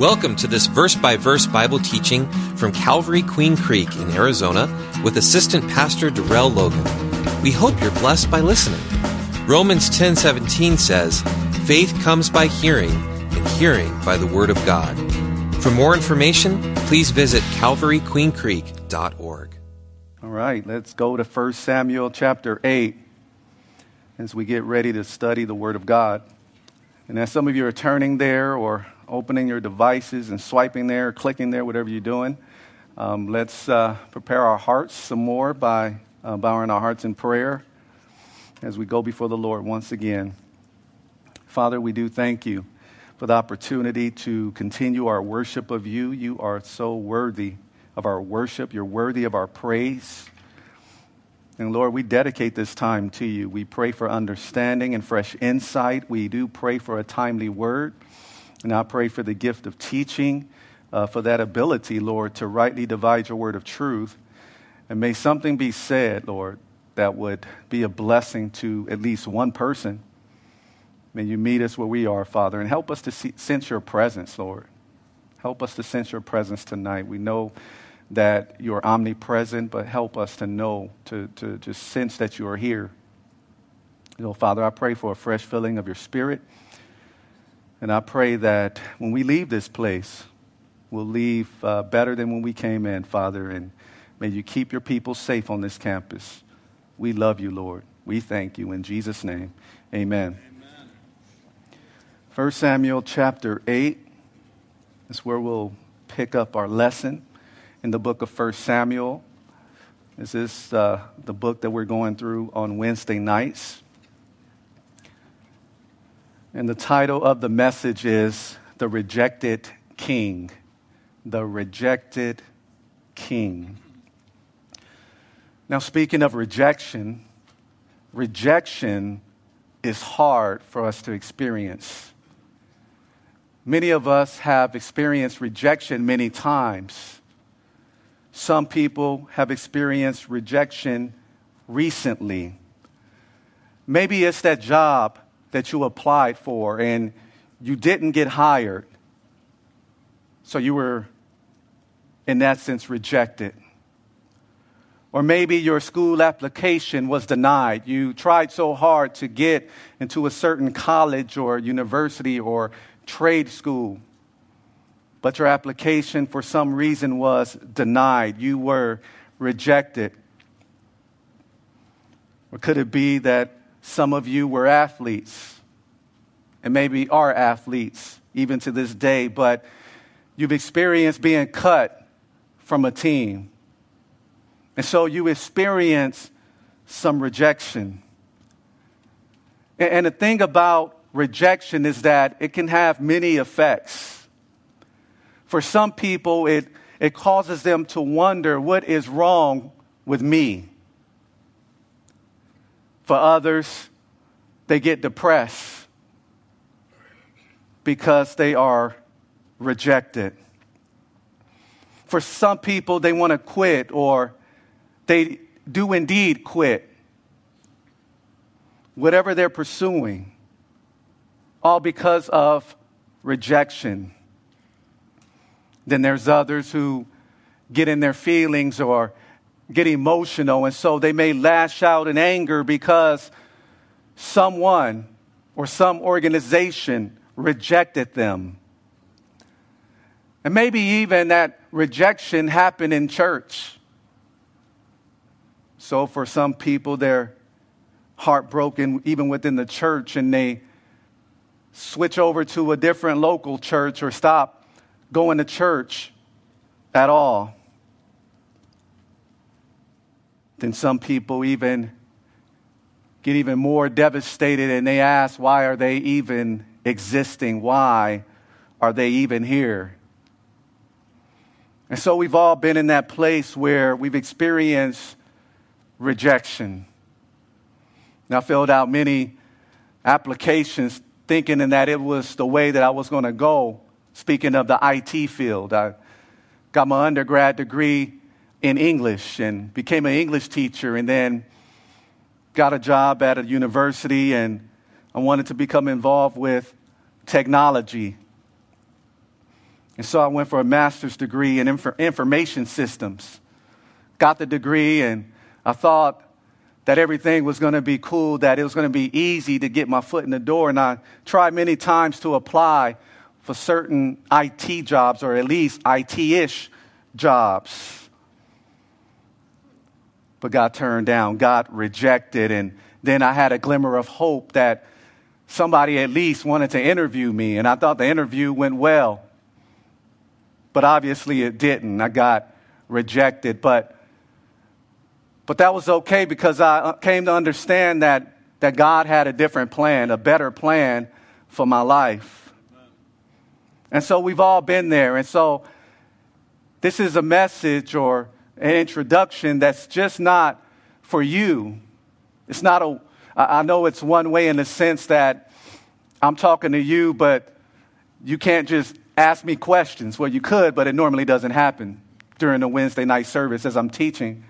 Welcome to this verse by verse Bible teaching from Calvary Queen Creek in Arizona with Assistant Pastor Darrell Logan. We hope you're blessed by listening. Romans 10:17 says, "Faith comes by hearing, and hearing by the word of God." For more information, please visit calvaryqueencreek.org. All right, let's go to 1 Samuel chapter 8 as we get ready to study the word of God. And as some of you are turning there or opening your devices and swiping there, clicking there, whatever you're doing. Um, let's uh, prepare our hearts some more by uh, bowing our hearts in prayer as we go before the Lord once again. Father, we do thank you for the opportunity to continue our worship of you. You are so worthy of our worship, you're worthy of our praise. And Lord, we dedicate this time to you. We pray for understanding and fresh insight. We do pray for a timely word. And I pray for the gift of teaching, uh, for that ability, Lord, to rightly divide your word of truth. And may something be said, Lord, that would be a blessing to at least one person. May you meet us where we are, Father, and help us to see, sense your presence, Lord. Help us to sense your presence tonight. We know that you're omnipresent, but help us to know, to, to just sense that you are here. You know, Father, I pray for a fresh filling of your spirit. And I pray that when we leave this place, we'll leave uh, better than when we came in, Father. And may you keep your people safe on this campus. We love you, Lord. We thank you. In Jesus' name, amen. amen. 1 Samuel chapter 8 is where we'll pick up our lesson in the book of 1 Samuel. This is uh, the book that we're going through on Wednesday nights. And the title of the message is The Rejected King. The Rejected King. Now, speaking of rejection, rejection is hard for us to experience. Many of us have experienced rejection many times. Some people have experienced rejection recently. Maybe it's that job that you applied for and you didn't get hired. So you were, in that sense, rejected. Or maybe your school application was denied. You tried so hard to get into a certain college or university or trade school, but your application for some reason was denied. You were rejected. Or could it be that some of you were athletes and maybe are athletes even to this day, but you've experienced being cut from a team. And so you experience some rejection. And the thing about rejection is that it can have many effects. For some people, it, it causes them to wonder what is wrong with me. For others, they get depressed because they are rejected. For some people, they want to quit or they do indeed quit. Whatever they're pursuing, all because of rejection. Then there's others who get in their feelings or get emotional, and so they may lash out in anger because someone or some organization rejected them. And maybe even that rejection happened in church. So for some people, they're heartbroken even within the church and they switch over to a different local church or stop going to church at all. Then some people even get even more devastated and they ask, why are they even existing? Why are they even here? And so we've all been in that place where we've experienced rejection. Now, I filled out many applications thinking that it was the way that I was going to go. Speaking of the IT field, I got my undergrad degree in English and became an English teacher and then got a job at a university and I wanted to become involved with technology. And so I went for a master's degree in inf- information systems. Got the degree, and I thought that everything was going to be cool, that it was going to be easy to get my foot in the door. And I tried many times to apply for certain IT jobs, or at least IT ish jobs. But got turned down, got rejected. And then I had a glimmer of hope that somebody at least wanted to interview me. And I thought the interview went well. But obviously it didn't. I got rejected. But, but that was okay because I uh, came to understand that, that God had a different plan, a better plan for my life. And so we've all been there. And so this is a message or an introduction that's just not for you. It's not a, I know it's one way in the sense that I'm talking to you, but you can't just ask me questions. Well, you could, but it normally doesn't happen during the Wednesday night service as I'm teaching,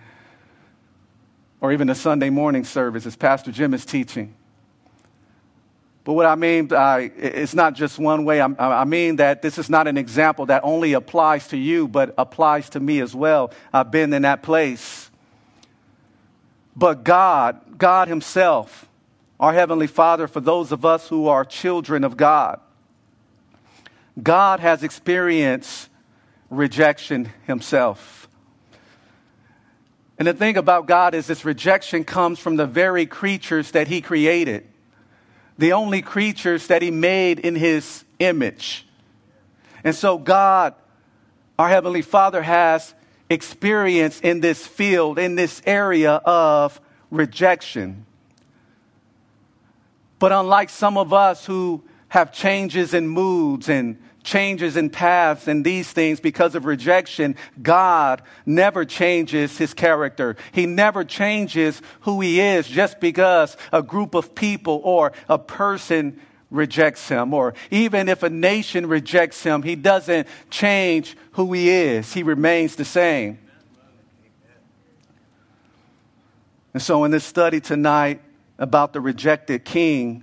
or even the Sunday morning service as Pastor Jim is teaching. But what I mean, uh, I, it's not just one way. I mean that this is not an example that only applies to you, but applies to me as well. I've been in that place. But God, God Himself, our Heavenly Father, for those of us who are children of God, God has experienced rejection himself. And the thing about God is this rejection comes from the very creatures that he created, the only creatures that he made in his image. And so, God, our Heavenly Father, has experience in this field, in this area of rejection. But unlike some of us who have changes in moods and changes in paths and these things because of rejection, God never changes his character. He never changes who he is just because a group of people or a person rejects him. Or even if a nation rejects him, he doesn't change who he is. He remains the same. And so, in this study tonight about the rejected king,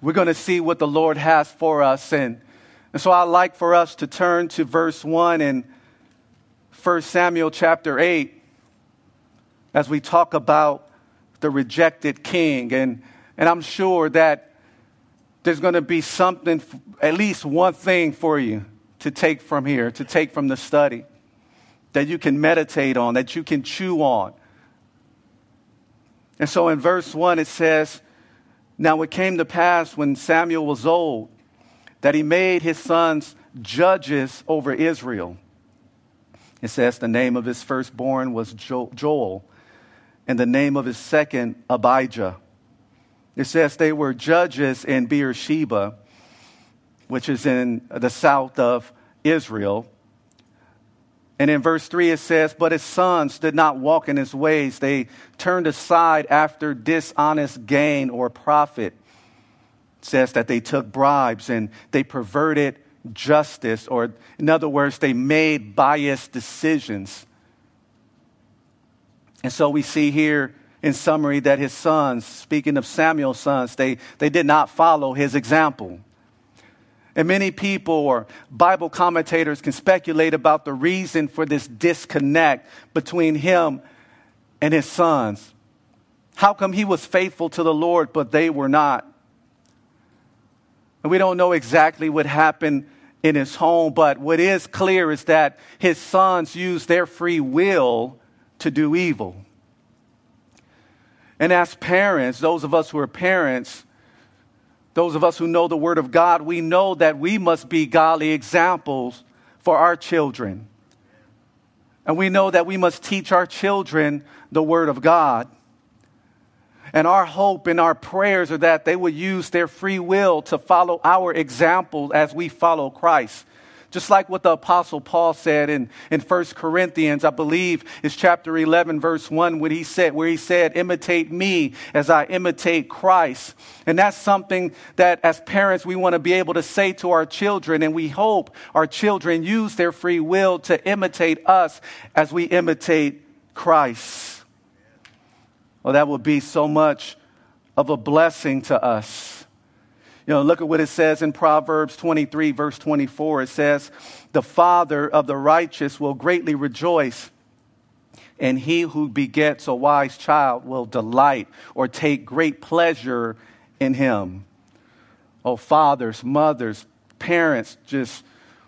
we're going to see what the Lord has for us. And, and so I'd like for us to turn to verse 1 in 1 Samuel chapter 8 as we talk about the rejected king. And, and I'm sure that there's going to be something, at least one thing for you to take from here, to take from the study, that you can meditate on, that you can chew on. And so in verse 1, it says, now it came to pass when Samuel was old that he made his sons judges over Israel. It says the name of his firstborn was Joel, and the name of his second, Abijah. It says they were judges in Beersheba, which is in the south of Israel. And in verse 3, it says, But his sons did not walk in his ways. They turned aside after dishonest gain or profit. It says that they took bribes and they perverted justice, or in other words, they made biased decisions. And so we see here in summary that his sons, speaking of Samuel's sons, they, they did not follow his example. And many people or Bible commentators can speculate about the reason for this disconnect between him and his sons. How come he was faithful to the Lord, but they were not? And we don't know exactly what happened in his home, but what is clear is that his sons used their free will to do evil. And as parents, those of us who are parents, those of us who know the Word of God, we know that we must be godly examples for our children. And we know that we must teach our children the Word of God. And our hope and our prayers are that they would use their free will to follow our example as we follow Christ. Just like what the Apostle Paul said in, in 1 Corinthians, I believe is chapter 11, verse 1, when he said, where he said, imitate me as I imitate Christ. And that's something that as parents we want to be able to say to our children, and we hope our children use their free will to imitate us as we imitate Christ. Well, that would be so much of a blessing to us. You know, look at what it says in Proverbs 23, verse 24. It says, The father of the righteous will greatly rejoice, and he who begets a wise child will delight or take great pleasure in him. Oh, fathers, mothers, parents just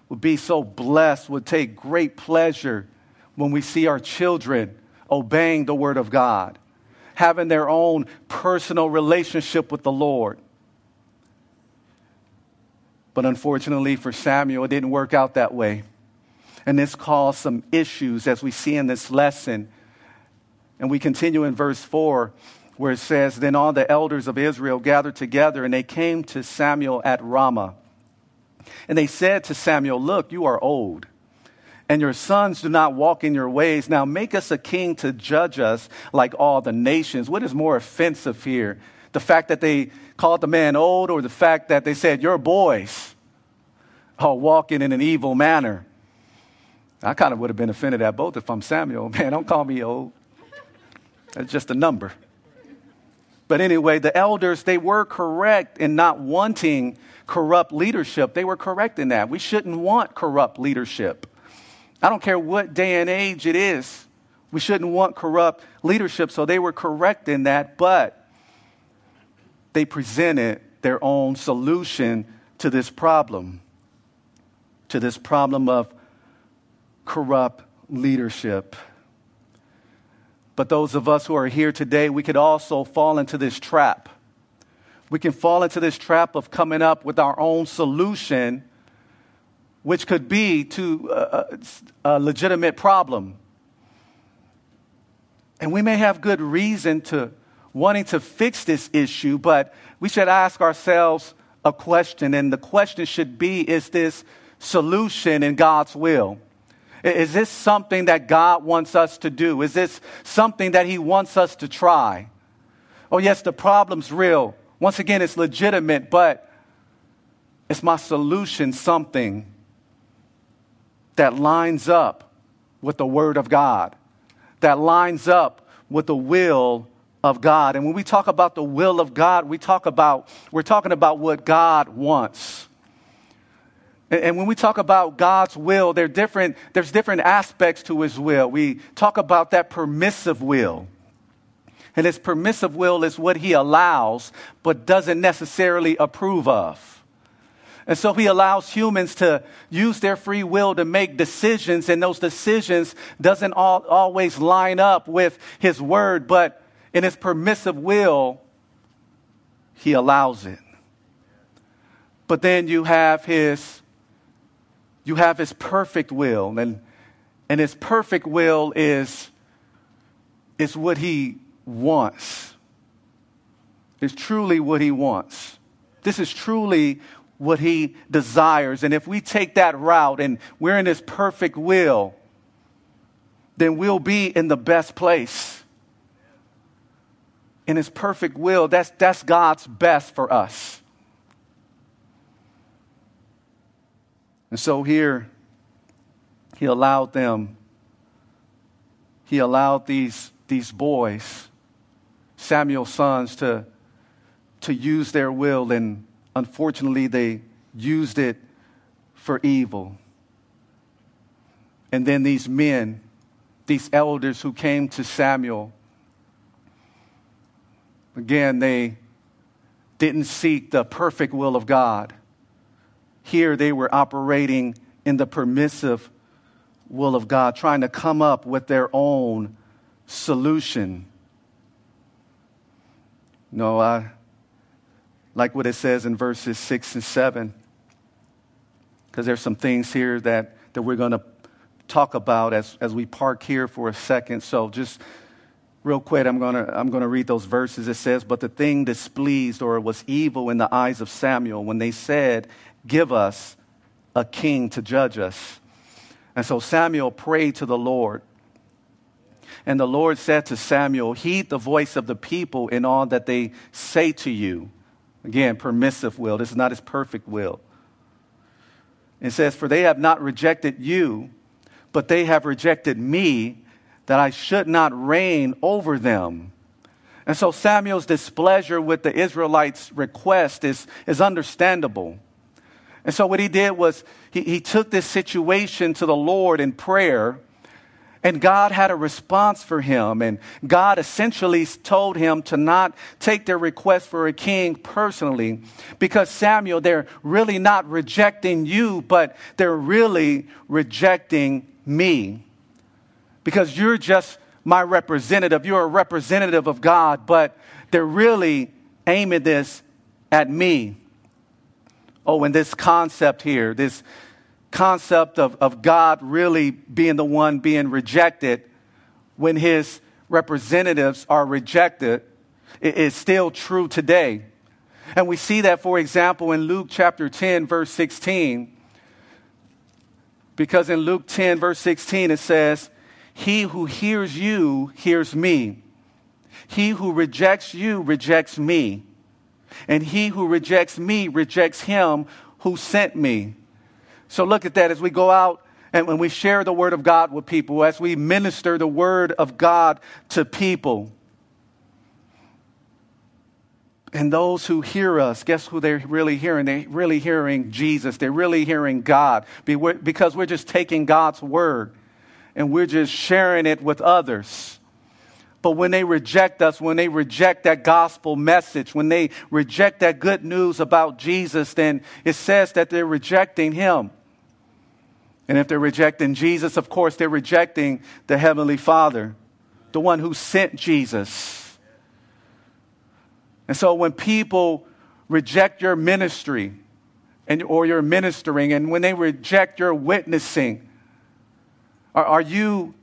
would be so blessed, would take great pleasure when we see our children obeying the word of God, having their own personal relationship with the Lord. But unfortunately for Samuel, it didn't work out that way. And this caused some issues as we see in this lesson. And we continue in verse 4 where it says, Then all the elders of Israel gathered together and they came to Samuel at Ramah. And they said to Samuel, Look, you are old, and your sons do not walk in your ways. Now make us a king to judge us like all the nations. What is more offensive here? The fact that they called the man old, or the fact that they said, Your boys are walking in an evil manner? I kind of would have been offended at both if I'm Samuel. Man, don't call me old. That's just a number. But anyway, the elders, they were correct in not wanting corrupt leadership. They were correct in that. We shouldn't want corrupt leadership. I don't care what day and age it is. We shouldn't want corrupt leadership. So they were correct in that, but they presented their own solution to this problem, to this problem of corrupt leadership. But those of us who are here today, we could also fall into this trap we can fall into this trap of coming up with our own solution, which could be to a, a, legitimate problem. And we may have good reason to wanting to fix this issue, but we should ask ourselves a question, and the question should be Is this solution in God's will? Is this something that God wants us to do? Is this something that He wants us to try? Oh, yes, the problem's real. Once again, it's legitimate, but is my solution something that lines up with the Word of God, that lines up with the will of God? And when we talk about the will of God, we talk about, we're talking about what God wants. And when we talk about God's will, there different, there's different aspects to his will. We talk about that permissive will. And his permissive will is what he allows, but doesn't necessarily approve of. And so he allows humans to use their free will to make decisions, and those decisions doesn't all, always line up with his word, but in his permissive will, he allows it. But then you have his you have his perfect will, and, and his perfect will is, is what he wants. Is truly what he wants. This is truly what he desires. And if we take that route and we're in his perfect will, then we'll be in the best place. In his perfect will, that's, that's God's best for us. And so here, he allowed them, he allowed these, these boys Samuel's sons to, to use their will, and unfortunately, they used it for evil. And then these men, these elders who came to Samuel, again, they didn't seek the perfect will of God. Here they were operating in the permissive will of God, trying to come up with their own solution. No, I like what it says in verses 6 and 7, because there's some things here that, that we're going to talk about as, as we park here for a second. So just real quick, I'm going to I'm going to read those verses. It says, But the thing displeased or was evil in the eyes of Samuel when they said, Give us a king to judge us. And so Samuel prayed to the Lord. And the Lord said to Samuel, Heed the voice of the people in all that they say to you. Again, permissive will. This is not his perfect will. It says, For they have not rejected you, but they have rejected me, that I should not reign over them. And so Samuel's displeasure with the Israelites' request is, is understandable. And so what he did was he, he took this situation to the Lord in prayer, and God had a response for him. And God essentially told him to not take their request for a king personally, because Samuel, they're really not rejecting you, but they're really rejecting me. Because you're just my representative. You're a representative of God, but they're really aiming this at me. Oh, and this concept here, this concept of, of God really being the one being rejected when his representatives are rejected is still true today. And we see that, for example, in Luke chapter 10, verse 16. Because in Luke 10, verse 16, it says, he who hears you hears me. He who rejects you rejects me. And he who rejects me rejects him who sent me. So look at that as we go out and when we share the word of God with people, as we minister the word of God to people. And those who hear us, guess who they're really hearing? They're really hearing Jesus. They're really hearing God because we're just taking God's word and we're just sharing it with others. But when they reject us, when they reject that gospel message, when they reject that good news about Jesus, then it says that they're rejecting Him. And if they're rejecting Jesus, of course, they're rejecting the Heavenly Father, the one who sent Jesus. And so when people reject your ministry and, or your ministering, and when they reject your witnessing, are, are you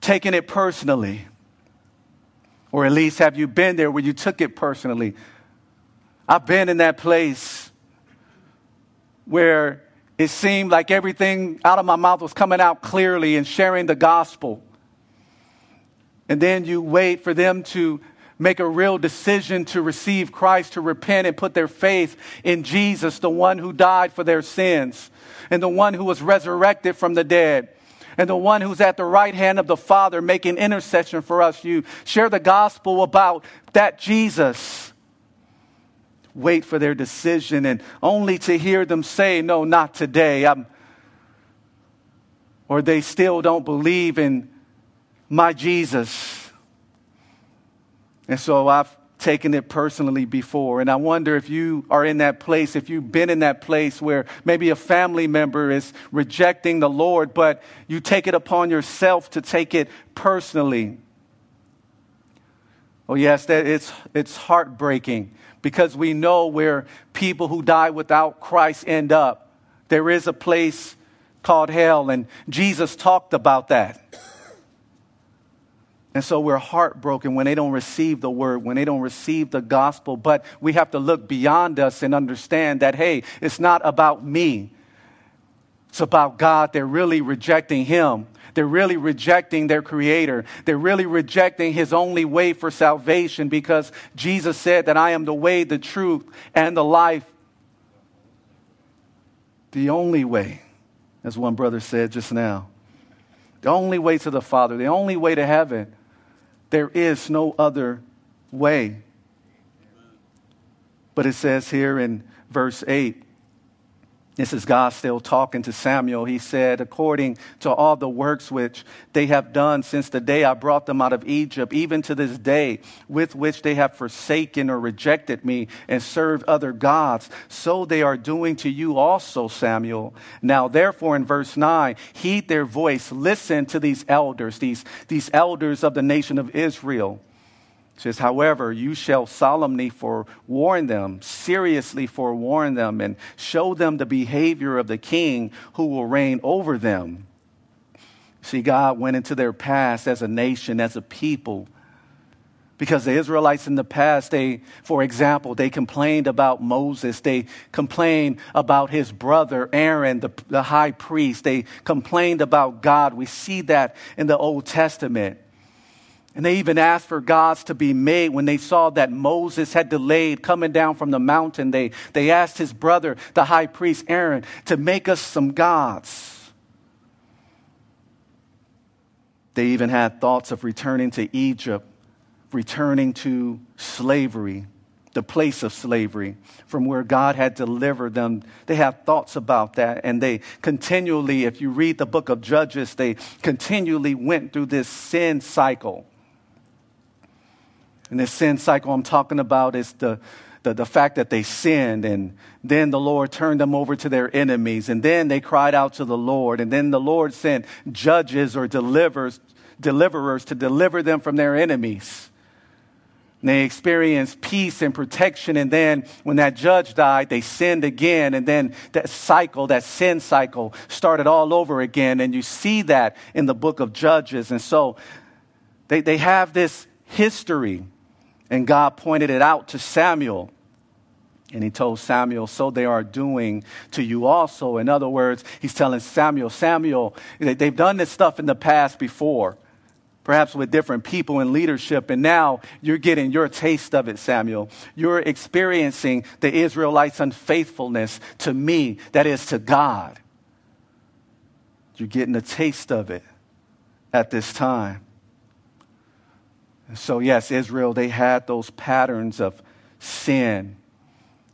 taking it personally? Or at least have you been there where you took it personally? I've been in that place where it seemed like everything out of my mouth was coming out clearly and sharing the gospel. And then you wait for them to make a real decision to receive Christ, to repent and put their faith in Jesus, the one who died for their sins and the one who was resurrected from the dead and the one who's at the right hand of the Father making intercession for us. You share the gospel about that Jesus. Wait for their decision and only to hear them say, No, not today. I'm, or they still don't believe in my Jesus. And so I've taken it personally before. And I wonder if you are in that place, if you've been in that place where maybe a family member is rejecting the Lord, but you take it upon yourself to take it personally. Oh, yes, that it's, it's heartbreaking because we know where people who die without Christ end up. There is a place called hell, and Jesus talked about that. And so we're heartbroken when they don't receive the word, when they don't receive the gospel. But we have to look beyond us and understand that, hey, it's not about me. It's about God. They're really rejecting Him. They're really rejecting their Creator. They're really rejecting His only way for salvation because Jesus said that I am the way, the truth, and the life. The only way, as one brother said just now. The only way to the Father, the only way to heaven there is no other way. But it says here in verse 8, this is God still talking to Samuel. He said, According to all the works which they have done since the day I brought them out of Egypt, even to this day, with which they have forsaken or rejected me and served other gods, so they are doing to you also, Samuel. Now, therefore, in verse 9, heed their voice, listen to these elders, these, these elders of the nation of Israel says, however, you shall solemnly forewarn them, seriously forewarn them, and show them the behavior of the king who will reign over them. See, God went into their past as a nation, as a people. Because the Israelites in the past, they, for example, they complained about Moses. They complained about his brother Aaron, the, the high priest. They complained about God. We see that in the Old Testament. And they even asked for gods to be made when they saw that Moses had delayed coming down from the mountain. They, they asked his brother, the high priest Aaron, to make us some gods. They even had thoughts of returning to Egypt returning to slavery, the place of slavery, from where God had delivered them. They have thoughts about that, and they continually, if you read the book of Judges, they continually went through this sin cycle. And this sin cycle I'm talking about is the the, the fact that they sinned and then the Lord turned them over to their enemies and then they cried out to the Lord and then the Lord sent judges or deliverers, deliverers to deliver them from their enemies. And they experienced peace and protection. And then when that judge died, they sinned again. And then that cycle, that sin cycle, started all over again. And you see that in the book of Judges. And so they, they have this history and God pointed it out to Samuel. And he told Samuel, So they are doing to you also. In other words, he's telling Samuel, Samuel, they've done this stuff in the past before, perhaps with different people in leadership. And now you're getting your taste of it, Samuel. You're experiencing the Israelites' unfaithfulness to me, that is, to God. You're getting a taste of it at this time. So, yes, Israel, they had those patterns of sin.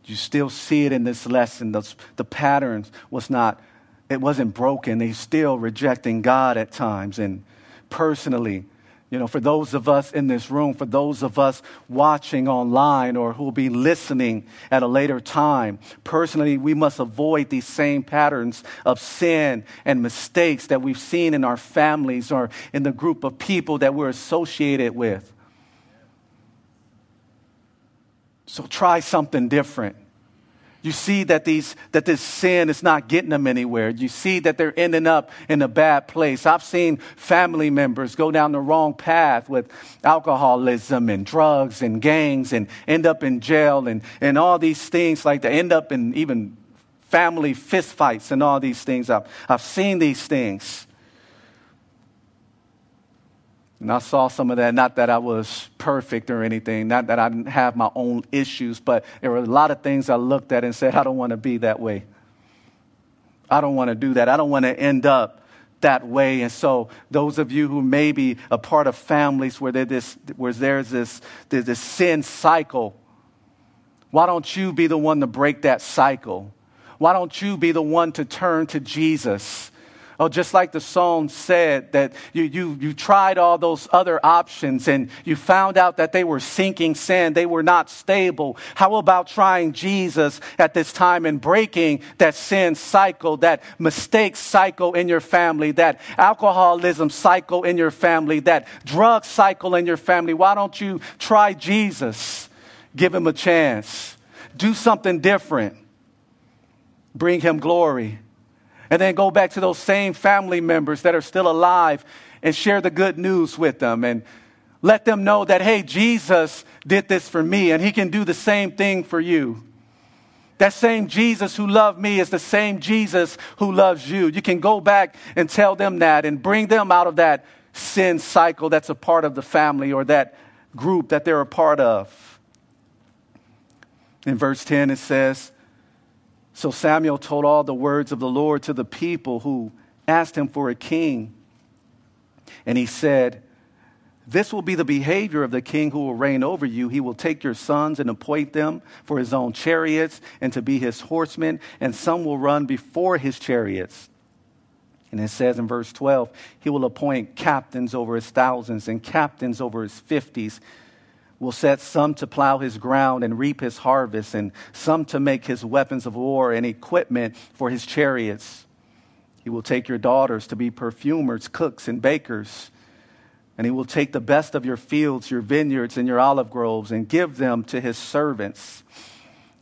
You still see it in this lesson. Those, the patterns was not, it wasn't broken. They still rejecting God at times. And personally, you know, for those of us in this room, for those of us watching online or who will be listening at a later time, personally, we must avoid these same patterns of sin and mistakes that we've seen in our families or in the group of people that we're associated with. So try something different. You see that, these, that this sin is not getting them anywhere. You see that they're ending up in a bad place. I've seen family members go down the wrong path with alcoholism and drugs and gangs and end up in jail and, and all these things like that, end up in even family fistfights and all these things. I've, I've seen these things. And I saw some of that, not that I was perfect or anything, not that I didn't have my own issues, but there were a lot of things I looked at and said, I don't want to be that way. I don't want to do that. I don't want to end up that way. And so, those of you who may be a part of families where, this, where there's, this, there's this sin cycle, why don't you be the one to break that cycle? Why don't you be the one to turn to Jesus? Oh, just like the song said, that you, you, you tried all those other options and you found out that they were sinking sand. They were not stable. How about trying Jesus at this time and breaking that sin cycle, that mistake cycle in your family, that alcoholism cycle in your family, that drug cycle in your family? Why don't you try Jesus? Give him a chance. Do something different. Bring him glory. And then go back to those same family members that are still alive and share the good news with them and let them know that, hey, Jesus did this for me and he can do the same thing for you. That same Jesus who loved me is the same Jesus who loves you. You can go back and tell them that and bring them out of that sin cycle that's a part of the family or that group that they're a part of. In verse 10, it says, so Samuel told all the words of the Lord to the people who asked him for a king. And he said, This will be the behavior of the king who will reign over you. He will take your sons and appoint them for his own chariots and to be his horsemen, and some will run before his chariots. And it says in verse 12, he will appoint captains over his thousands and captains over his fifties will set some to plow his ground and reap his harvest, and some to make his weapons of war and equipment for his chariots. He will take your daughters to be perfumers, cooks, and bakers. And he will take the best of your fields, your vineyards, and your olive groves, and give them to his servants.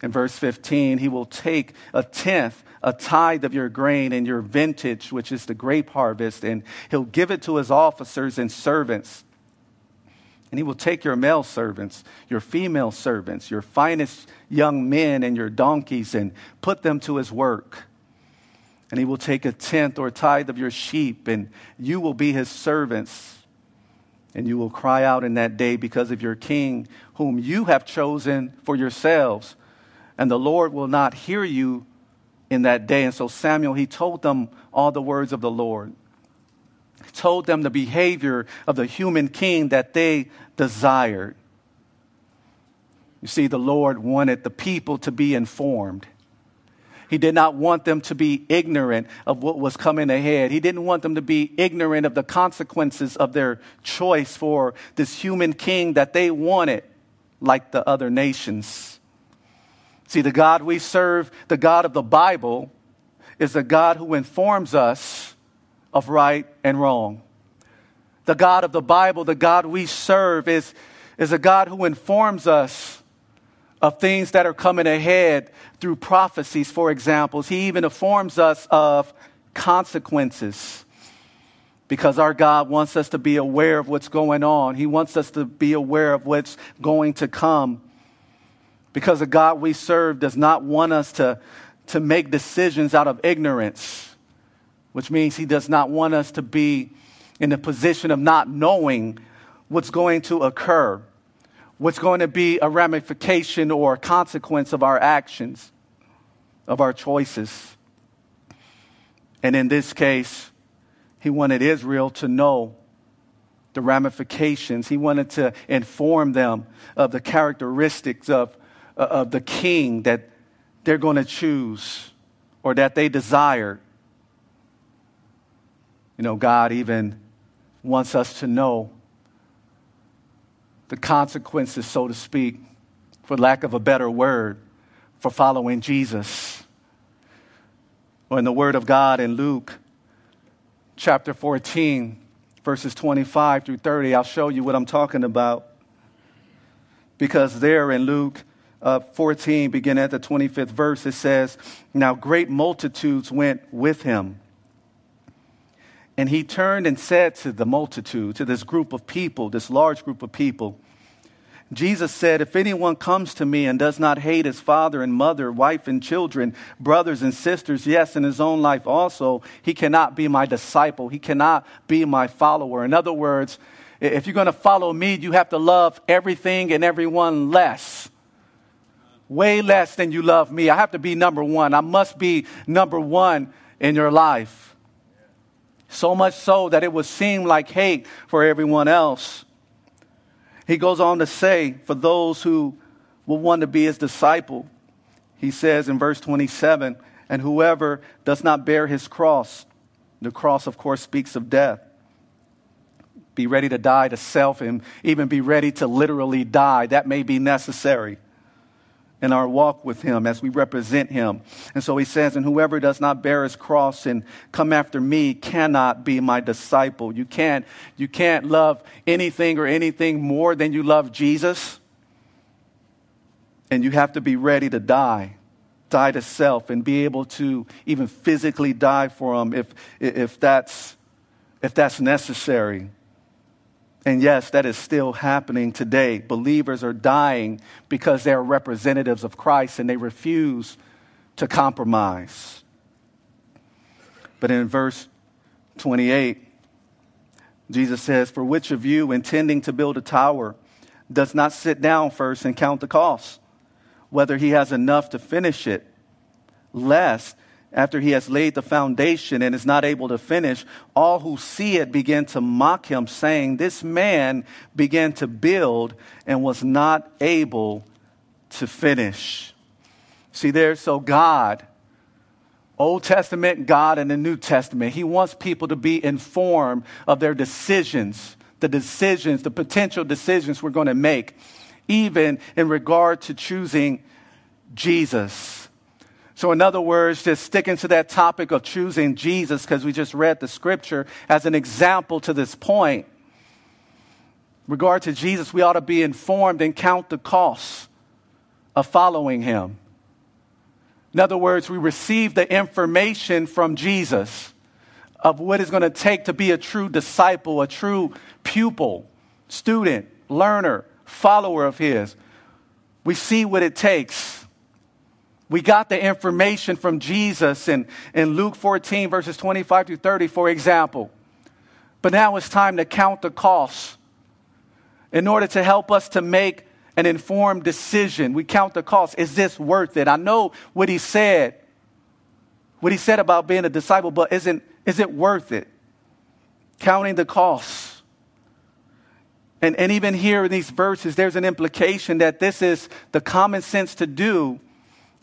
In verse 15, he will take a tenth, a tithe of your grain and your vintage, which is the grape harvest, and he'll give it to his officers and servants and he will take your male servants, your female servants, your finest young men, and your donkeys, and put them to his work. And he will take a tenth or a tithe of your sheep, and you will be his servants. And you will cry out in that day because of your king, whom you have chosen for yourselves. And the Lord will not hear you in that day. And so Samuel, he told them all the words of the Lord. told them the behavior of the human king that they desired. You see, the Lord wanted the people to be informed. He did not want them to be ignorant of what was coming ahead. He didn't want them to be ignorant of the consequences of their choice for this human king that they wanted, like the other nations. See, the God we serve, the God of the Bible, is a God who informs us of right and wrong. The God of the Bible, the God we serve, is, is a God who informs us of things that are coming ahead through prophecies, for examples. He even informs us of consequences because our God wants us to be aware of what's going on. He wants us to be aware of what's going to come. Because the God we serve does not want us to, to make decisions out of ignorance, which means He does not want us to be in the position of not knowing what's going to occur what's going to be a ramification or a consequence of our actions, of our choices. And in this case, he wanted Israel to know the ramifications. He wanted to inform them of the characteristics of, of the king that they're going to choose or that they desire. You know, God even wants us to know the consequences, so to speak, for lack of a better word, for following Jesus. Or in the Word of God in Luke chapter 14, verses 25 through 30, I'll show you what I'm talking about. Because there in Luke uh, 14, beginning at the 25th verse, it says, Now great multitudes went with him. And he turned and said to the multitude, to this group of people, this large group of people, Jesus said, If anyone comes to me and does not hate his father and mother, wife and children, brothers and sisters, yes, in his own life also, he cannot be my disciple. He cannot be my follower. In other words, if you're going to follow me, you have to love everything and everyone less. Way less than you love me. I have to be number one. I must be number one in your life. So much so that it would seem like hate for everyone else. He goes on to say, for those who will want to be his disciple, he says in verse 27 and whoever does not bear his cross, the cross, of course, speaks of death. Be ready to die to self and even be ready to literally die. That may be necessary in our walk with Him as we represent Him. And so He says, And whoever does not bear his cross and come after me cannot be my disciple. You can't, you can't love anything or anything more than you love Jesus. And you have to be ready to die, die to self, and be able to even physically die for Him if, if, that's, if that's necessary. And yes, that is still happening today. Believers are dying because they're representatives of Christ and they refuse to compromise. But in verse 28, Jesus says, For which of you, intending to build a tower, does not sit down first and count the cost, whether he has enough to finish it, lest after he has laid the foundation and is not able to finish, all who see it begin to mock him, saying, This man began to build and was not able to finish. See there, so God, Old Testament, God, and the New Testament, He wants people to be informed of their decisions, the decisions, the potential decisions we're going to make, even in regard to choosing Jesus. So, in other words, just sticking to that topic of choosing Jesus, because we just read the scripture as an example to this point. In regard to Jesus, we ought to be informed and count the costs of following him. In other words, we receive the information from Jesus of what it's going to take to be a true disciple, a true pupil, student, learner, follower of his. We see what it takes we got the information from Jesus in, in Luke 14, verses 25 to 30, for example. But now it's time to count the costs in order to help us to make an informed decision. We count the costs. Is this worth it? I know what he said, what he said about being a disciple, but isn't, is it worth it? counting the costs. And, and even here in these verses, there's an implication that this is the common sense to do,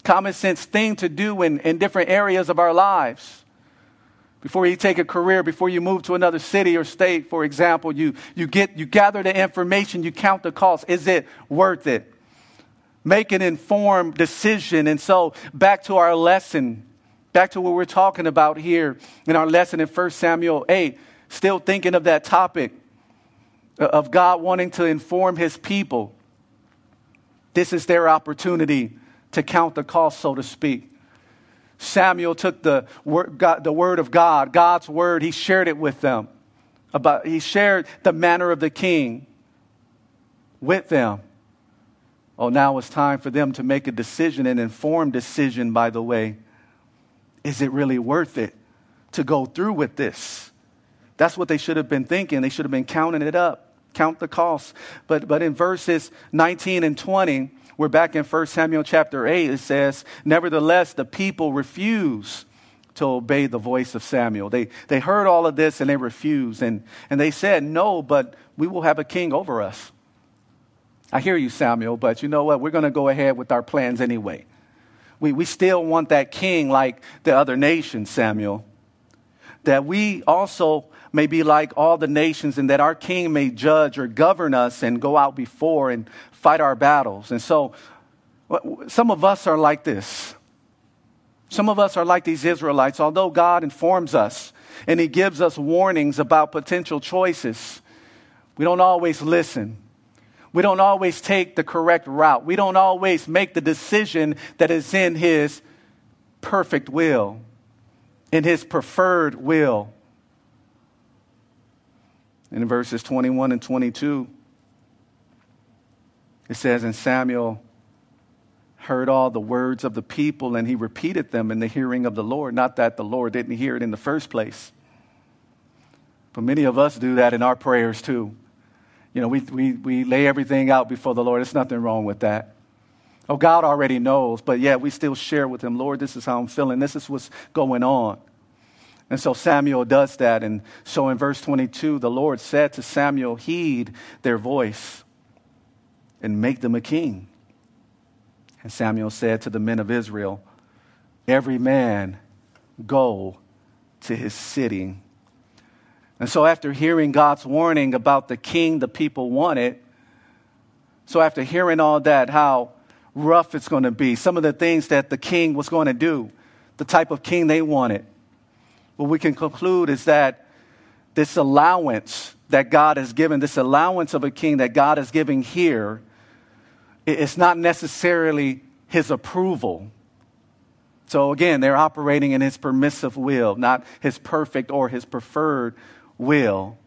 common sense thing to do in, in different areas of our lives. Before you take a career, before you move to another city or state, for example, you, you, get, you gather the information, you count the cost. Is it worth it? Make an informed decision. And so, back to our lesson, back to what we're talking about here in our lesson in 1 Samuel 8, still thinking of that topic of God wanting to inform his people. This is their opportunity to count the cost, so to speak. Samuel took the word, God, the word of God, God's word, he shared it with them. About, he shared the manner of the king with them. Oh, now it's time for them to make a decision, an informed decision, by the way. Is it really worth it to go through with this? That's what they should have been thinking. They should have been counting it up, count the costs. But, but in verses 19 and 20, we're back in 1 Samuel chapter 8. It says, Nevertheless, the people refuse to obey the voice of Samuel. They, they heard all of this and they refused. And, and they said, No, but we will have a king over us. I hear you, Samuel, but you know what? We're going to go ahead with our plans anyway. We, we still want that king like the other nations, Samuel. That we also may be like all the nations and that our king may judge or govern us and go out before and fight our battles. And so some of us are like this. Some of us are like these Israelites. Although God informs us and He gives us warnings about potential choices, we don't always listen. We don't always take the correct route. We don't always make the decision that is in His perfect will, in His preferred will. In verses 21 and 22, it says, And Samuel heard all the words of the people and he repeated them in the hearing of the Lord. Not that the Lord didn't hear it in the first place. But many of us do that in our prayers too. You know, we, we, we lay everything out before the Lord. There's nothing wrong with that. Oh, God already knows, but yet we still share with Him, Lord, this is how I'm feeling. This is what's going on. And so Samuel does that. And so in verse 22, the Lord said to Samuel, Heed their voice and make them a king. And Samuel said to the men of Israel, Every man go to his city. And so, after hearing God's warning about the king the people wanted, so after hearing all that, how rough it's going to be, some of the things that the king was going to do, the type of king they wanted, what we can conclude is that this allowance that God has given, this allowance of a king that God is giving here, it's not necessarily his approval. So again, they're operating in his permissive will, not his perfect or his preferred will.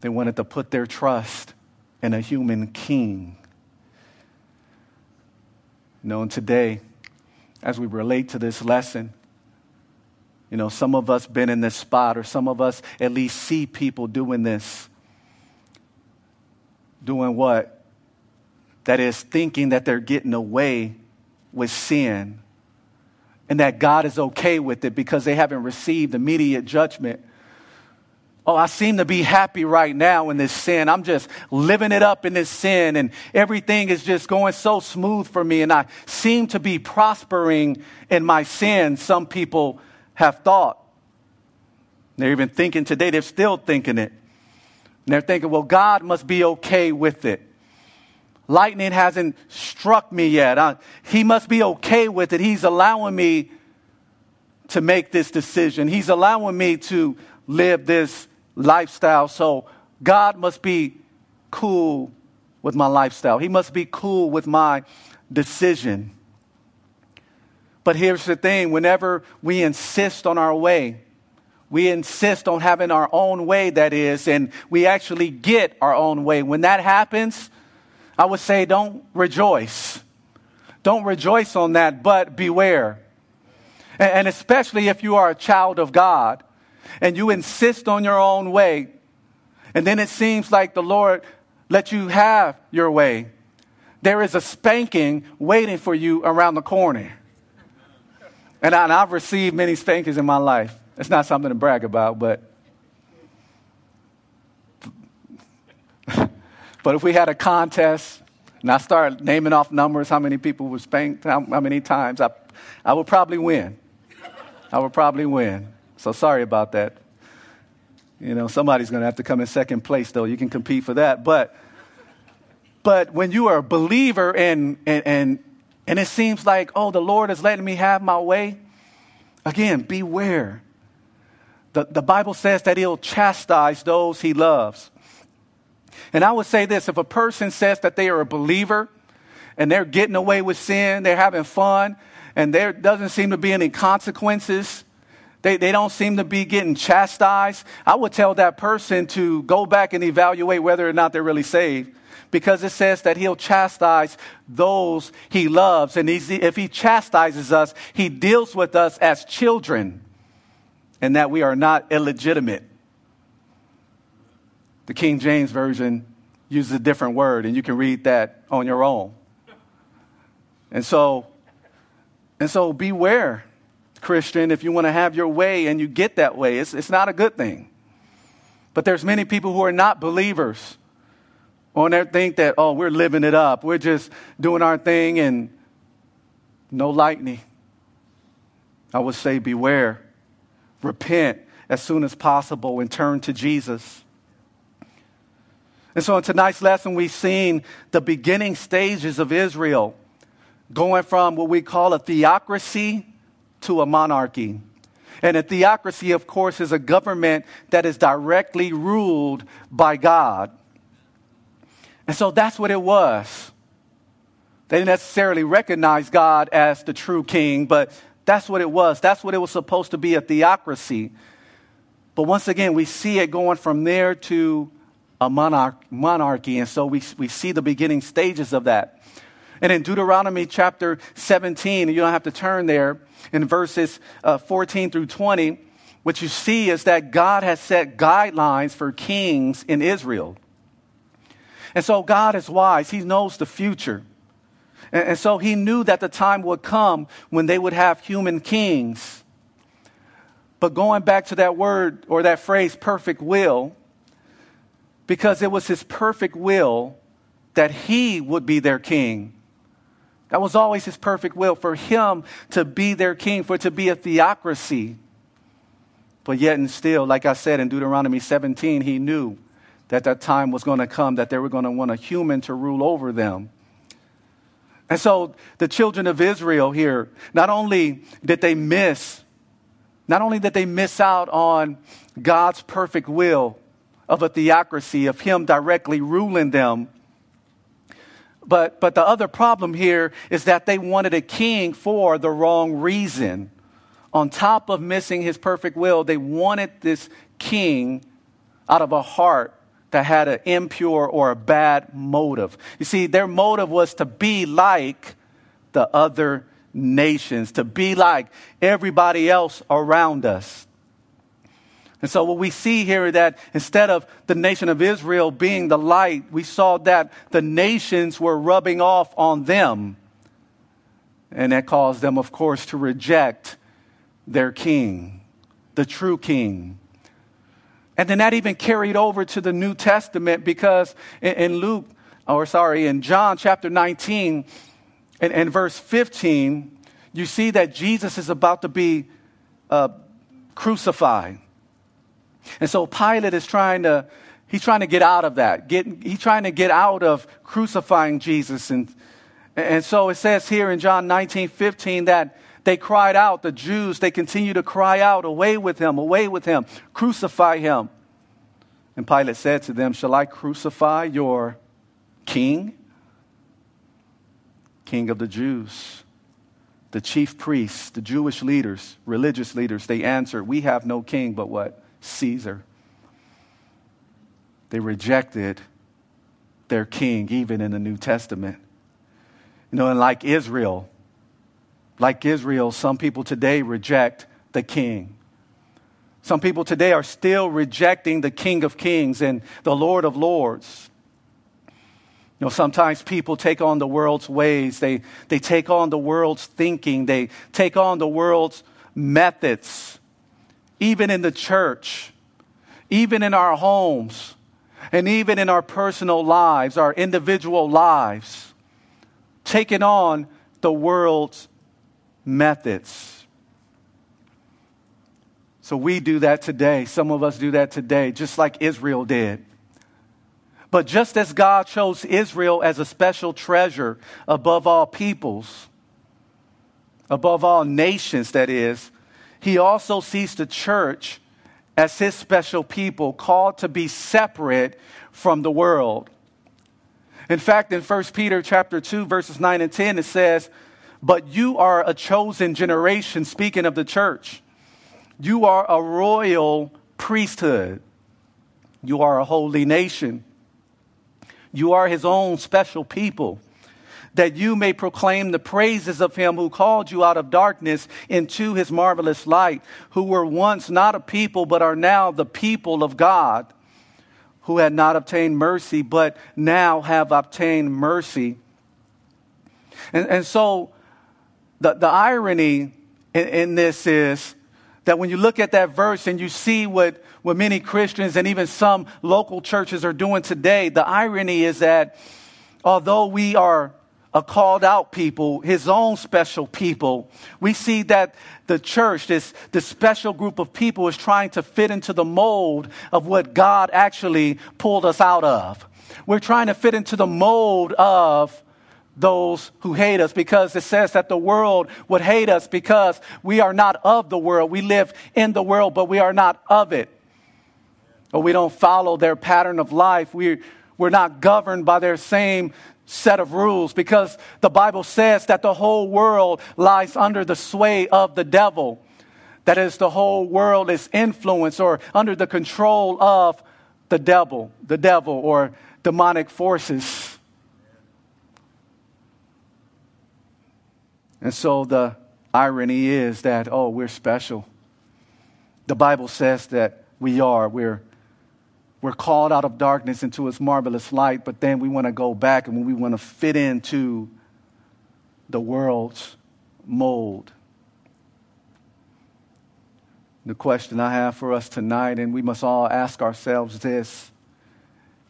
They wanted to put their trust in a human king. You know, and today, as we relate to this lesson, you know, some of us been in this spot, or some of us at least see people doing this doing what? That is thinking that they're getting away with sin and that God is okay with it because they haven't received immediate judgment. Oh, I seem to be happy right now in this sin. I'm just living it up in this sin, and everything is just going so smooth for me, and I seem to be prospering in my sin, some people have thought. They're even thinking today, they're still thinking it. And they're thinking, well, God must be okay with it. Lightning hasn't struck me yet. Uh, he must be okay with it. He's allowing me to make this decision. He's allowing me to live this lifestyle. So God must be cool with my lifestyle. He must be cool with my decision. But here's the thing whenever we insist on our way, we insist on having our own way, that is, and we actually get our own way. When that happens, I would say don't rejoice. Don't rejoice on that, but beware. And especially if you are a child of God and you insist on your own way, and then it seems like the Lord let you have your way, there is a spanking waiting for you around the corner. And, I, have received many spankings in my life. It's not something to brag about, but. but if we had a contest and I start naming off numbers, how many people were spanked, how, how many times, I, I would probably win. I would probably win. So sorry about that. You know, somebody's going to have to come in second place, though. You can compete for that. But, but when you are a believer and, and, and, and it seems like, oh, the Lord is letting me have my way, again, beware. The, the Bible says that He'll chastise those He loves. And I would say this if a person says that they are a believer and they're getting away with sin, they're having fun, and there doesn't seem to be any consequences, they, they don't seem to be getting chastised, I would tell that person to go back and evaluate whether or not they're really saved. Because it says that he'll chastise those he loves. And if he chastises us, he deals with us as children and that we are not illegitimate. The King James Version uses a different word, and you can read that on your own. And so, and so beware, Christian, if you want to have your way and you get that way. It's, it's not a good thing. But there's many people who are not believers. Oh, or they think that, oh, we're living it up. We're just doing our thing and no lightning. I would say beware. Repent as soon as possible and turn to Jesus. And so in tonight's lesson, we've seen the beginning stages of Israel going from what we call a theocracy to a monarchy. And a theocracy, of course, is a government that is directly ruled by God. And so that's what it was. They didn't necessarily recognize God as the true king, but that's what it was. That's what it was supposed to be a theocracy. But once again, we see it going from there to a monarch, monarchy. And so we, we see the beginning stages of that. And in Deuteronomy chapter 17, you don't have to turn there, in verses uh, 14 through 20, what you see is that God has set guidelines for kings in Israel. And so God is wise, He knows the future. And, and so He knew that the time would come when they would have human kings. But going back to that word or that phrase, perfect will, because it was his perfect will that he would be their king. That was always his perfect will for him to be their king, for it to be a theocracy. But yet and still, like I said in Deuteronomy 17, he knew that that time was going to come, that they were going to want a human to rule over them. And so the children of Israel here, not only did they miss, not only did they miss out on God's perfect will, of a theocracy, of him directly ruling them. But, but the other problem here is that they wanted a king for the wrong reason. On top of missing his perfect will, they wanted this king out of a heart that had an impure or a bad motive. You see, their motive was to be like the other nations, to be like everybody else around us. And so what we see here is that instead of the nation of Israel being the light, we saw that the nations were rubbing off on them. And that caused them, of course, to reject their king, the true king. And then that even carried over to the New Testament because in, Luke, or sorry, in John chapter 19 and, and verse 15, you see that Jesus is about to be uh, crucified. And so Pilate is trying to, he's trying to get out of that. Get, he's trying to get out of crucifying Jesus. And, and so it says here in John 19, 15 that they cried out, the Jews, they continue to cry out, away with him, away with him, crucify him. And Pilate said to them, Shall I crucify your king? King of the Jews. The chief priests, the Jewish leaders, religious leaders, they answered, We have no king but what? Caesar. They rejected their king, even in the New Testament. You know, and like Israel, like Israel, some people today reject the king. Some people today are still rejecting the King of Kings and the Lord of Lords. You know, sometimes people take on the world's ways, they, they take on the world's thinking, they take on the world's methods even in the church, even in our homes, and even in our personal lives, our individual lives, taking on the world's methods. So we do that today. Some of us do that today, just like Israel did. But just as God chose Israel as a special treasure above all peoples, above all nations, that is, he also sees the church as his special people called to be separate from the world. In fact, in 1 Peter chapter 2 verses 9 and 10 it says, "But you are a chosen generation speaking of the church. You are a royal priesthood. You are a holy nation." You are his own special people, that you may proclaim the praises of him who called you out of darkness into his marvelous light, who were once not a people, but are now the people of God, who had not obtained mercy, but now have obtained mercy. And, and so the, the irony in, in this is that when you look at that verse and you see what what many Christians and even some local churches are doing today, the irony is that although we are a called out people, his own special people, we see that the church, this, this special group of people, is trying to fit into the mold of what God actually pulled us out of. We're trying to fit into the mold of those who hate us because it says that the world would hate us because we are not of the world. We live in the world, but we are not of it or we don't follow their pattern of life. We're, we're not governed by their same set of rules because the Bible says that the whole world lies under the sway of the devil. That is, the whole world is influenced or under the control of the devil, the devil or demonic forces. And so the irony is that, oh, we're special. The Bible says that we are. We're we're called out of darkness into its marvelous light, but then we want to go back and we want to fit into the world's mold. The question I have for us tonight, and we must all ask ourselves this,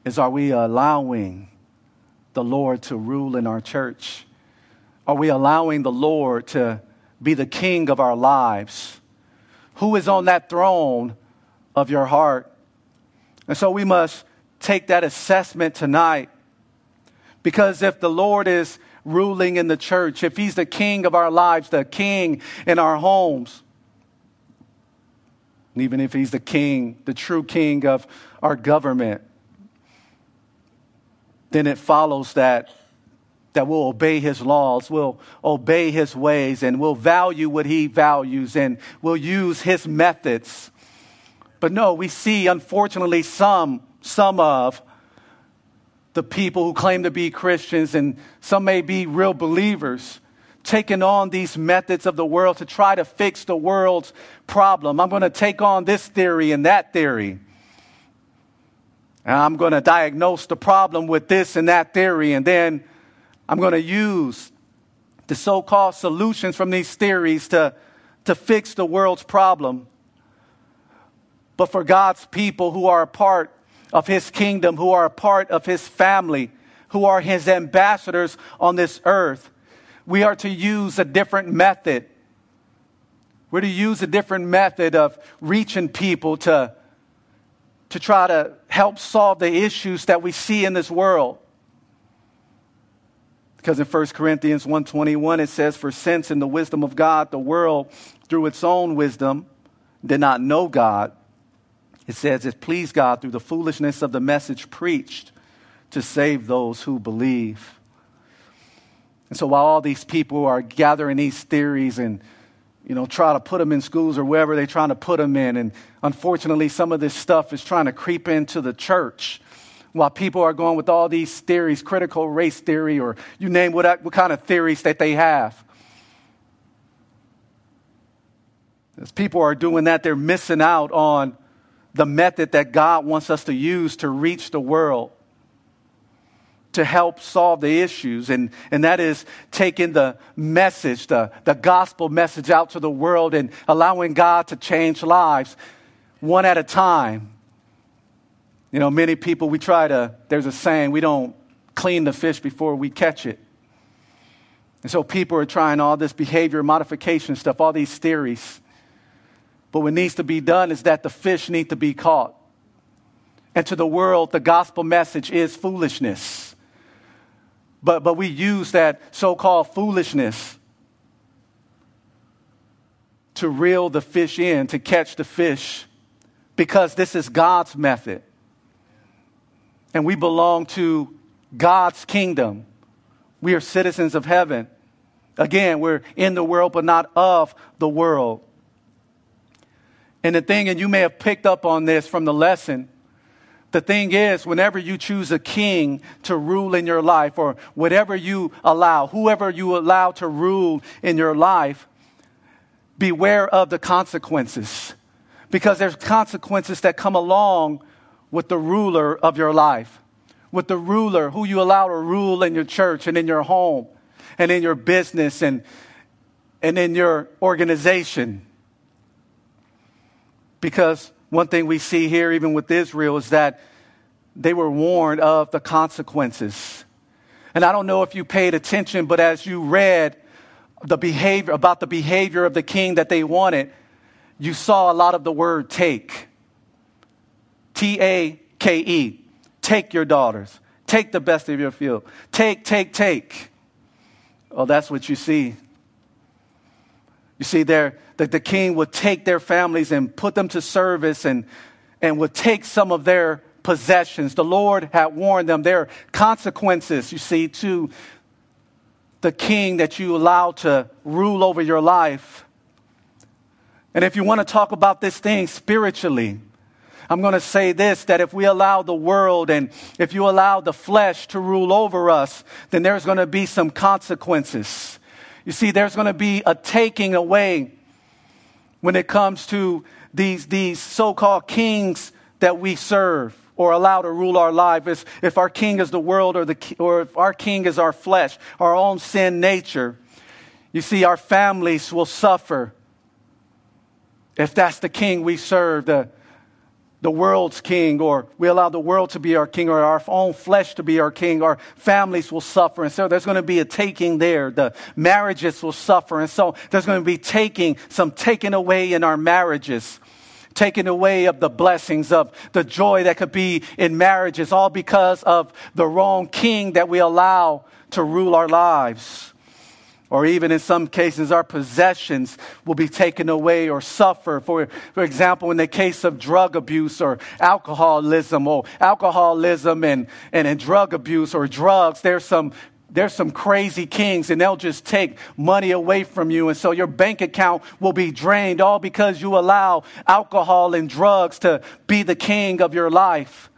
is are we allowing the Lord to rule in our church? Are we allowing the Lord to be the king of our lives? Who is on that throne of your heart? And so we must take that assessment tonight. Because if the Lord is ruling in the church, if He's the king of our lives, the king in our homes, and even if He's the king, the true king of our government, then it follows that that we'll obey his laws, we'll obey his ways, and we'll value what he values, and we'll use his methods but no, we see, unfortunately, some, some of the people who claim to be Christians, and some may be real believers, taking on these methods of the world to try to fix the world's problem. I'm going to take on this theory and that theory. And I'm going to diagnose the problem with this and that theory, and then I'm going to use the so called solutions from these theories to, to fix the world's problem but for God's people who are a part of His kingdom, who are a part of His family, who are His ambassadors on this earth. We are to use a different method. We're to use a different method of reaching people to, to try to help solve the issues that we see in this world. Because in 1 Corinthians 1:21 it says for since in the wisdom of God the world through its own wisdom did not know God it says, It pleased God through the foolishness of the message preached to save those who believe. And so while all these people are gathering these theories and you know, try to put them in schools or wherever they're trying to put them in. And unfortunately, some of this stuff is trying to creep into the church while people are going with all these theories, critical race theory, or you name what, what kind of theories that they have. As people are doing that, they're missing out on the method that God wants us to use to reach the world. to help solve the issues, and, and that is taking the message, the, the gospel message out to the world and allowing God to change lives one at a time. You know, many people, we try to, there's a saying, we don't clean the fish before we catch it. And so people are trying all this behavior modification stuff, all these theories. But what needs to be done is that the fish need to be caught. And to the world, the gospel message is foolishness. But, but we use that so called foolishness to reel the fish in, to catch the fish, because this is God's method. And we belong to God's kingdom. We are citizens of heaven. Again, we're in the world, but not of the world. And the thing, and you may have picked up on this from the lesson, the thing is, whenever you choose a king to rule in your life, or whatever you allow, whoever you allow to rule in your life, beware of the consequences. Because there's consequences that come along with the ruler of your life with the ruler who you allow to rule in your church and in your home and in your business and, and in your organization. Because one thing we see here, even with Israel, is that they were warned of the consequences. And I don't know if you paid attention, but as you read the behavior about the behavior of the king that they wanted, you saw a lot of the word take. T A K E. Take your daughters. Take the best of your field. Take, take, take. Oh, that's what you see. You see, there that the king would take their families and put them to service and, and would take some of their possessions. The Lord had warned them there are consequences, you see, to the king that you allow to rule over your life. And if you want to talk about this thing spiritually, I'm going to say this that if we allow the world and if you allow the flesh to rule over us, then there's going to be some consequences. You see, there's going to be a taking away when it comes to these, these so called kings that we serve or allow to rule our life. If, if our king is the world or, the, or if our king is our flesh, our own sin nature, you see, our families will suffer if that's the king we serve. The, the world's king, or we allow the world to be our king, or our own flesh to be our king, our families will suffer. And so there's going to be a taking there. The marriages will suffer. And so there's going to be taking, some taking away in our marriages, taking away of the blessings, of the joy that could be in marriages, all because of the wrong king that we allow to rule our lives or even in some cases, our possessions will be taken away or suffer. For, for example, in the case of drug abuse or alcoholism, or alcoholism and, and, and drug abuse or drugs, there's some there's some crazy kings and they'll just take money away from you. And so your bank account will be drained all because you allow alcohol and drugs to be the king of your life.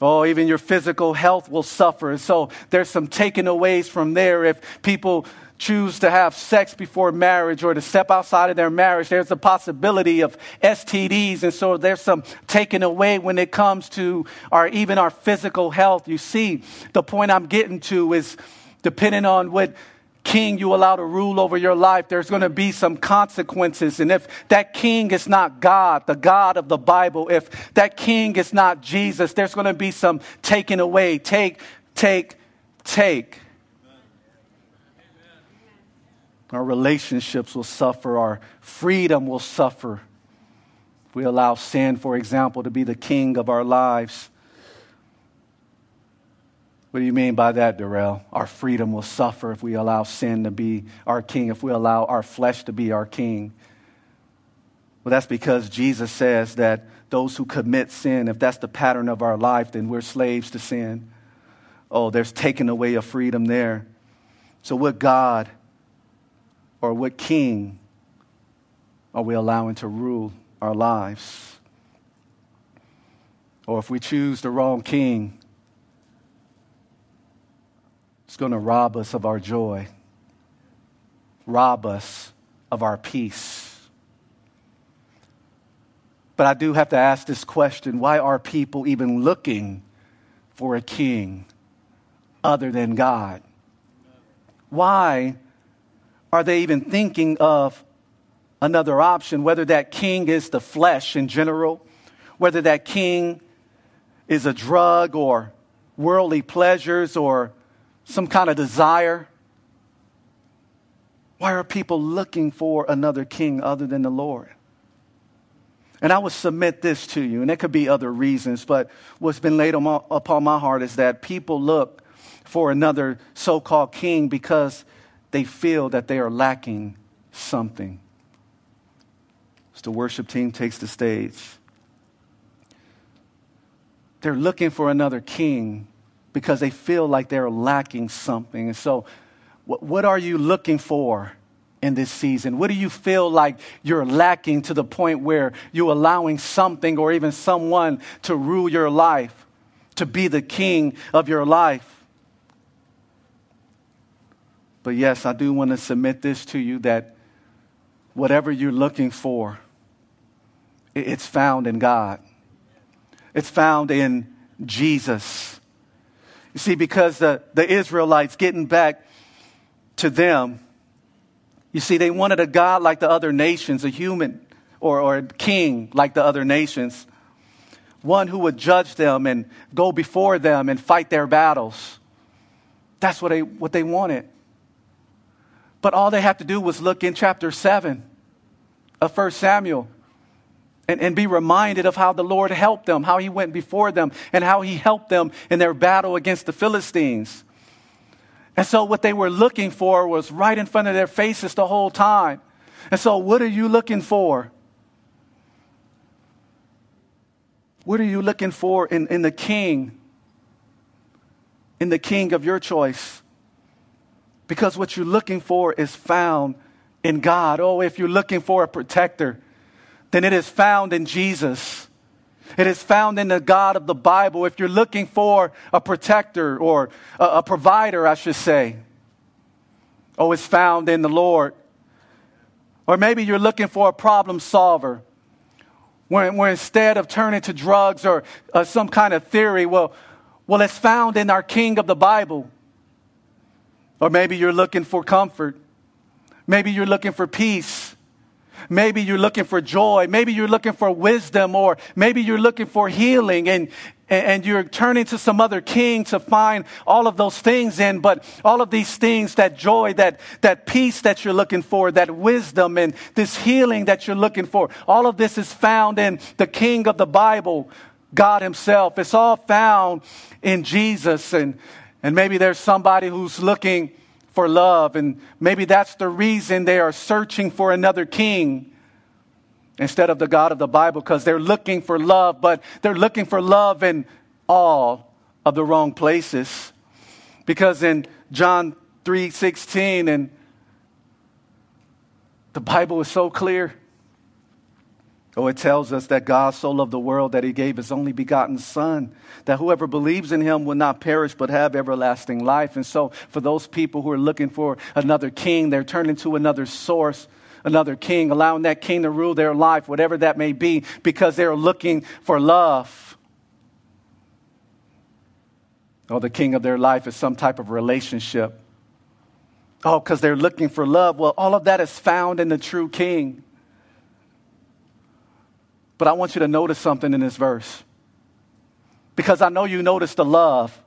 Oh, even your physical health will suffer. So there's some taken aways from there if people choose to have sex before marriage or to step outside of their marriage, there's a possibility of STDs. And so there's some taken away when it comes to our, even our physical health. You see, the point I'm getting to is depending on what king you allow to rule over your life, there's going to be some consequences. And if that king is not God, the God of the Bible, if that king is not Jesus, there's going to be some taken away. Take, take, take. Our relationships will suffer. Our freedom will suffer. If we allow sin, for example, to be the king of our lives. What do you mean by that, Darrell? Our freedom will suffer if we allow sin to be our king, if we allow our flesh to be our king. Well, that's because Jesus says that those who commit sin, if that's the pattern of our life, then we're slaves to sin. Oh, there's taken away a freedom there. So, what God or what king are we allowing to rule our lives? Or if we choose the wrong king, it's going to rob us of our joy, rob us of our peace. But I do have to ask this question why are people even looking for a king? other than God? Why are they even thinking of another option, whether that king is the flesh in general, whether that king is a drug or worldly pleasures or some kind of desire? Why are people looking for another king other than the Lord? And I would submit this to you, and there could be other reasons, but what's been laid my, upon my heart is that people look for another so called king because they feel that they are lacking something. As the worship team takes the stage, they're looking for another king because they feel like they're lacking something. And so, what, what are you looking for? in this season? What do you feel like you're lacking to the point where you're allowing something or even someone to rule your life, to be the king of your life? But yes, I do want to submit this to you that whatever you're looking for, it's found in God. It's found in Jesus. You see, because the, the Israelites getting back to them, you see, they wanted a God like the other nations, a human or, or a king like the other nations, one who would judge them and go before them and fight their battles. That's what they, what they wanted. But all they had to do was look in chapter 7 of 1 Samuel and, and be reminded of how the Lord helped them, how he went before them, and how he helped them in their battle against the Philistines. And so, what they were looking for was right in front of their faces the whole time. And so, what are you looking for? What are you looking for in, in the king? In the king of your choice? Because what you're looking for is found in God. Oh, if you're looking for a protector, then it is found in Jesus. It is found in the God of the Bible. If you're looking for a protector or a, a provider, I should say, oh, it's found in the Lord. Or maybe you're looking for a problem solver, where, where instead of turning to drugs or uh, some kind of theory, well, well, it's found in our King of the Bible. Or maybe you're looking for comfort. Maybe you're looking for peace. Maybe you're looking for joy. Maybe you're looking for wisdom, or maybe you're looking for healing and, and you're turning to some other king to find all of those things in. But all of these things, that joy, that, that peace that you're looking for, that wisdom and this healing that you're looking for, all of this is found in the king of the Bible, God Himself. It's all found in Jesus. And, and maybe there's somebody who's looking for love. And maybe that's the reason they are searching for another king instead of the God of the Bible because they're looking for love, but they're looking for love in all of the wrong places. Because in John 3:16 and the Bible is so clear. Oh, it tells us that God so loved the world that he gave his only begotten Son, that whoever believes in him will not perish but have everlasting life. And so, for those people who are looking for another king, they're turning to another source, another king, allowing that king to rule their life, whatever that may be, because they're looking for love. Oh, the king of their life is some type of relationship. Oh, because they're looking for love. Well, all of that is found in the true king. But I want you to notice something in this verse. Because I know you notice the love.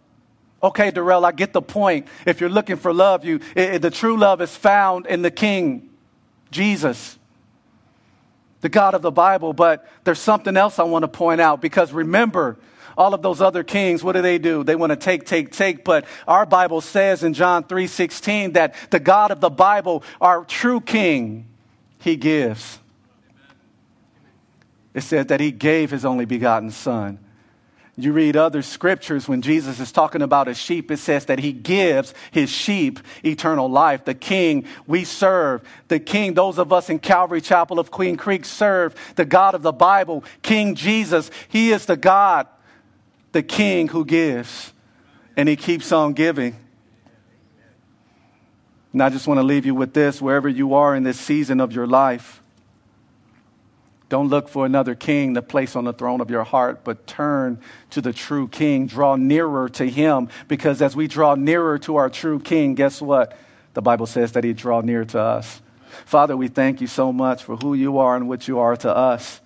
Okay, Darrell, I get the point. If you're looking for love, you, it, the true love is found in the King, Jesus, the God of the Bible. But there's something else I want to point out because remember, all of those other kings, what do they do? They want to take, take, take. But our Bible says in John 3:16 that the God of the Bible, our true King, He gives it says that he gave his only begotten son. You read other scriptures when Jesus is talking about a sheep, it says that he gives his sheep eternal life. The king we serve, the king, those of us in Calvary Chapel of Queen Creek serve the God of the Bible, King Jesus. He is the God, the king who gives, and he keeps on giving. And I just want to leave you with this wherever you are in this season of your life Don't look for another king to place on the throne of your heart, but turn to the true king. Draw nearer to him, because as we draw nearer to our true king, guess what? The Bible says that he draw near to us. Father, we thank you so much for who you are and what you are to us.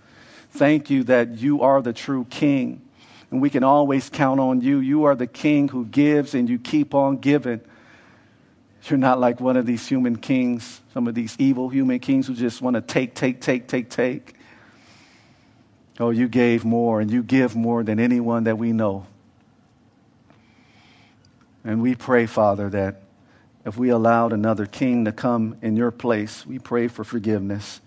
Thank you that you are the true king, and we can always count on you. You are the king who gives, and you keep on giving. You're not like one of these human kings, some of these evil human kings who just want to take, take, take, take, take. Oh, you gave more and you give more than anyone that we know. And we pray, Father, that if we allowed another king to come in your place, we pray for forgiveness.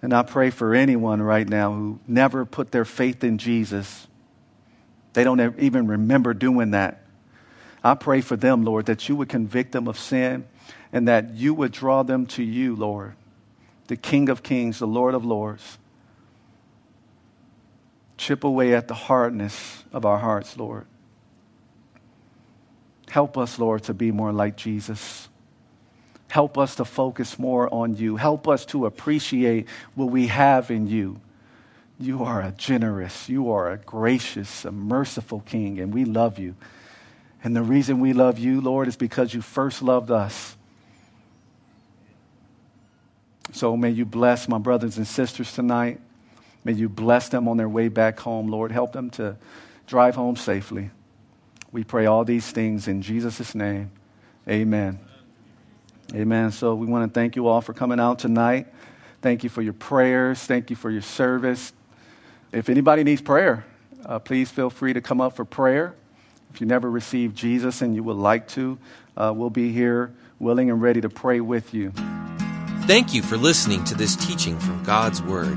And I pray for anyone right now who never put their faith in Jesus. They don't even remember doing that. I pray for them, Lord, that you would convict them of sin and that you would draw them to you, Lord, the King of Kings, the Lord of Lords. Chip away at the hardness of our hearts, Lord. Help us, Lord, to be more like Jesus. Help us to focus more on you. Help us to appreciate what we have in you. You are a generous, you are a gracious, a merciful King, and we love you. And the reason we love you, Lord, is because you first loved us. So may you bless my brothers and sisters tonight. May you bless them on their way back home, Lord. Help them to drive home safely. We pray all these things in Jesus' name. Amen. Amen. So we want to thank you all for coming out tonight. Thank you for your prayers. Thank you for your service. If anybody needs prayer, uh, please feel free to come up for prayer. If you never received Jesus and you would like to, uh, we'll be here willing and ready to pray with you. Thank you for listening to this teaching from God's Word.